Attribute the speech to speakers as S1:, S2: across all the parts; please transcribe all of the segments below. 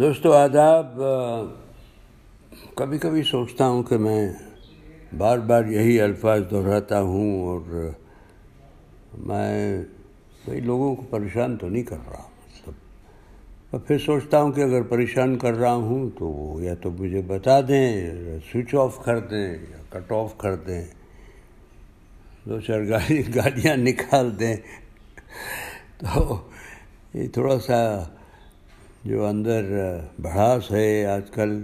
S1: دوستو، آداب کبھی کبھی سوچتا ہوں کہ میں بار بار یہی الفاظ دہراتا ہوں اور میں کئی لوگوں کو پریشان تو نہیں کر رہا مطلب اور پھر سوچتا ہوں کہ اگر پریشان کر رہا ہوں تو وہ یا تو مجھے بتا دیں، سوئچ آف کر دیں یا کٹ آف کر دیں، دو چار گاڑی، گاڑیاں نکال دیں۔ تو یہ تھوڑا سا جو اندر بڑھاس ہے آج کل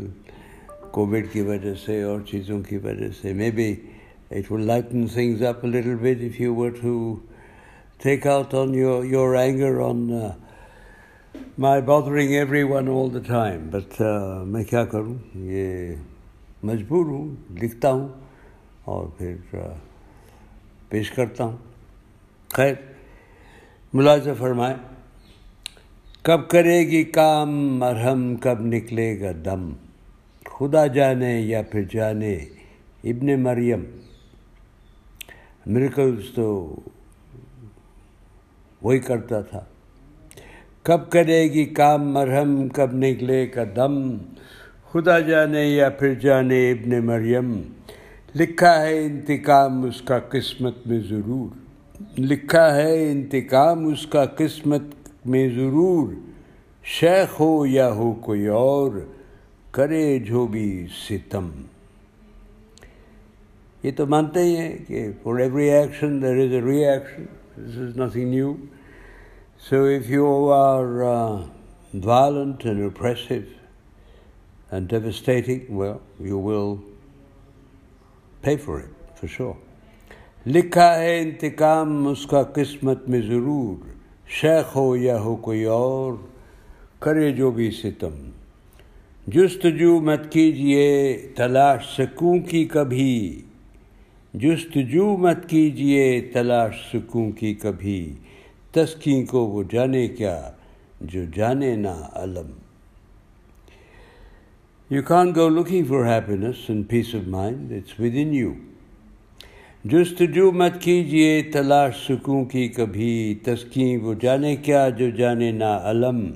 S1: کووڈ کی وجہ سے اور چیزوں کی وجہ سے. Maybe it will lighten things up little bit if you were to take out on your your anger on my bothering everyone all the time but میں کیا کروں؟ یہ مجبور ہوں، لکھتا ہوں اور پھر uh, پیش کرتا ہوں. خیر ملازہ فرمائے کب کرے گی کام، مرہم کب نکلے گا دم؟ خدا جانے یا پھر جانے ابن مریم۔ مرکلز تو وہی کرتا تھا۔ کب کرے گی کام، مرہم کب نکلے گا دم؟ خدا جانے یا پھر جانے ابن مریم۔ لکھا ہے انتقام اس کا قسمت میں ضرور۔ لکھا ہے انتقام اس کا قسمت میں ضرور شیخ ہو یا ہو کوئی اور، کرے جو بھی ستم۔ یہ تو مانتے ہی ہیں کہ for every action there is a reaction this is nothing new so if you are violent and repressive and devastating you will pay for it for sure لکھا ہے انتقام اس کا قسمت میں ضرور۔ شیخ ہو یا ہو کوئی اور، کرے جو بھی ستم۔ جستجو مت کیجیے تلاش سکوں کی کبھی۔ جستجو مت کیجیے تلاش سکوں کی کبھی۔ تسکیں کو وہ جانے کیا جو جانے نہ علم۔ You can go looking for happiness and peace of mind it's within you جستجو مت کیجیے تلاش سکوں کی کبھی تسکیں وہ جانے کیا جو جانے نا علم۔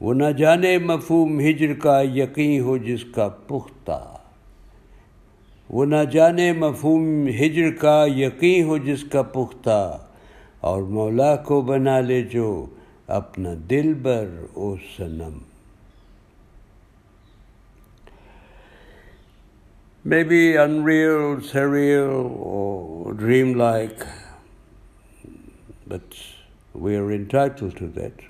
S1: وہ نہ جانے مفہوم ہجر کا یقین ہو جس کا پختہ۔ وہ نہ جانے مفہوم ہجر کا یقین ہو جس کا پختہ۔ اور مولا کو بنا لے جو اپنا دل بر او سنم maybe unreal, surreal, or dreamlike, but we are entitled to that.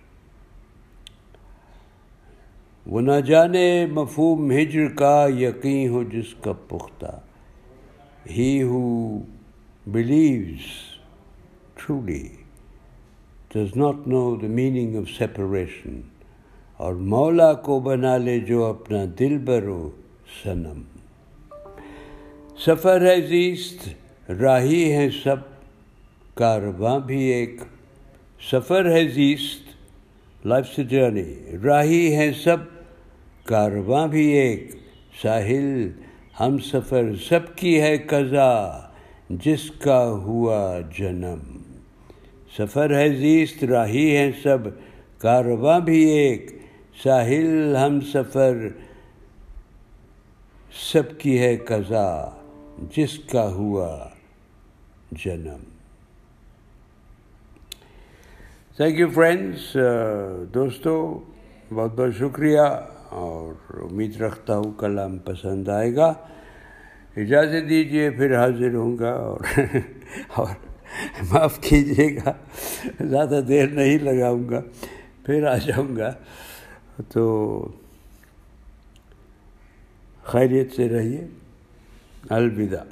S1: وہ نہ جانے مفہوم ہجر کا یقین ہو جس کا پختہ ہی ہو believes truly does not know the meaning of separation اور مولا کو بنا لے جو اپنا دل برو سنم سفر ہے زیست، راہی ہے سب کارواں بھی ایک۔ سفر ہے زیست لائف سے جرنی راہی ہے سب کارواں بھی ایک۔ ساحل، ہم سفر، سب کی ہے قضا، جس کا ہوا جنم۔ سفر ہے زیست، راہی ہے سب کارواں بھی ایک۔ ساحل، ہم سفر، سب کی ہے قضا۔ جس کا ہوا جنم۔ تھینک یو فرینڈس دوستو، بہت بہت شکریہ اور امید رکھتا ہوں کلام پسند آئے گا۔ اجازت دیجیے پھر حاضر ہوں گا اور اور معاف کیجیے گا، زیادہ دیر نہیں لگاؤں گا، پھر آ جاؤں گا۔ تو خیریت سے رہیے۔ الوداع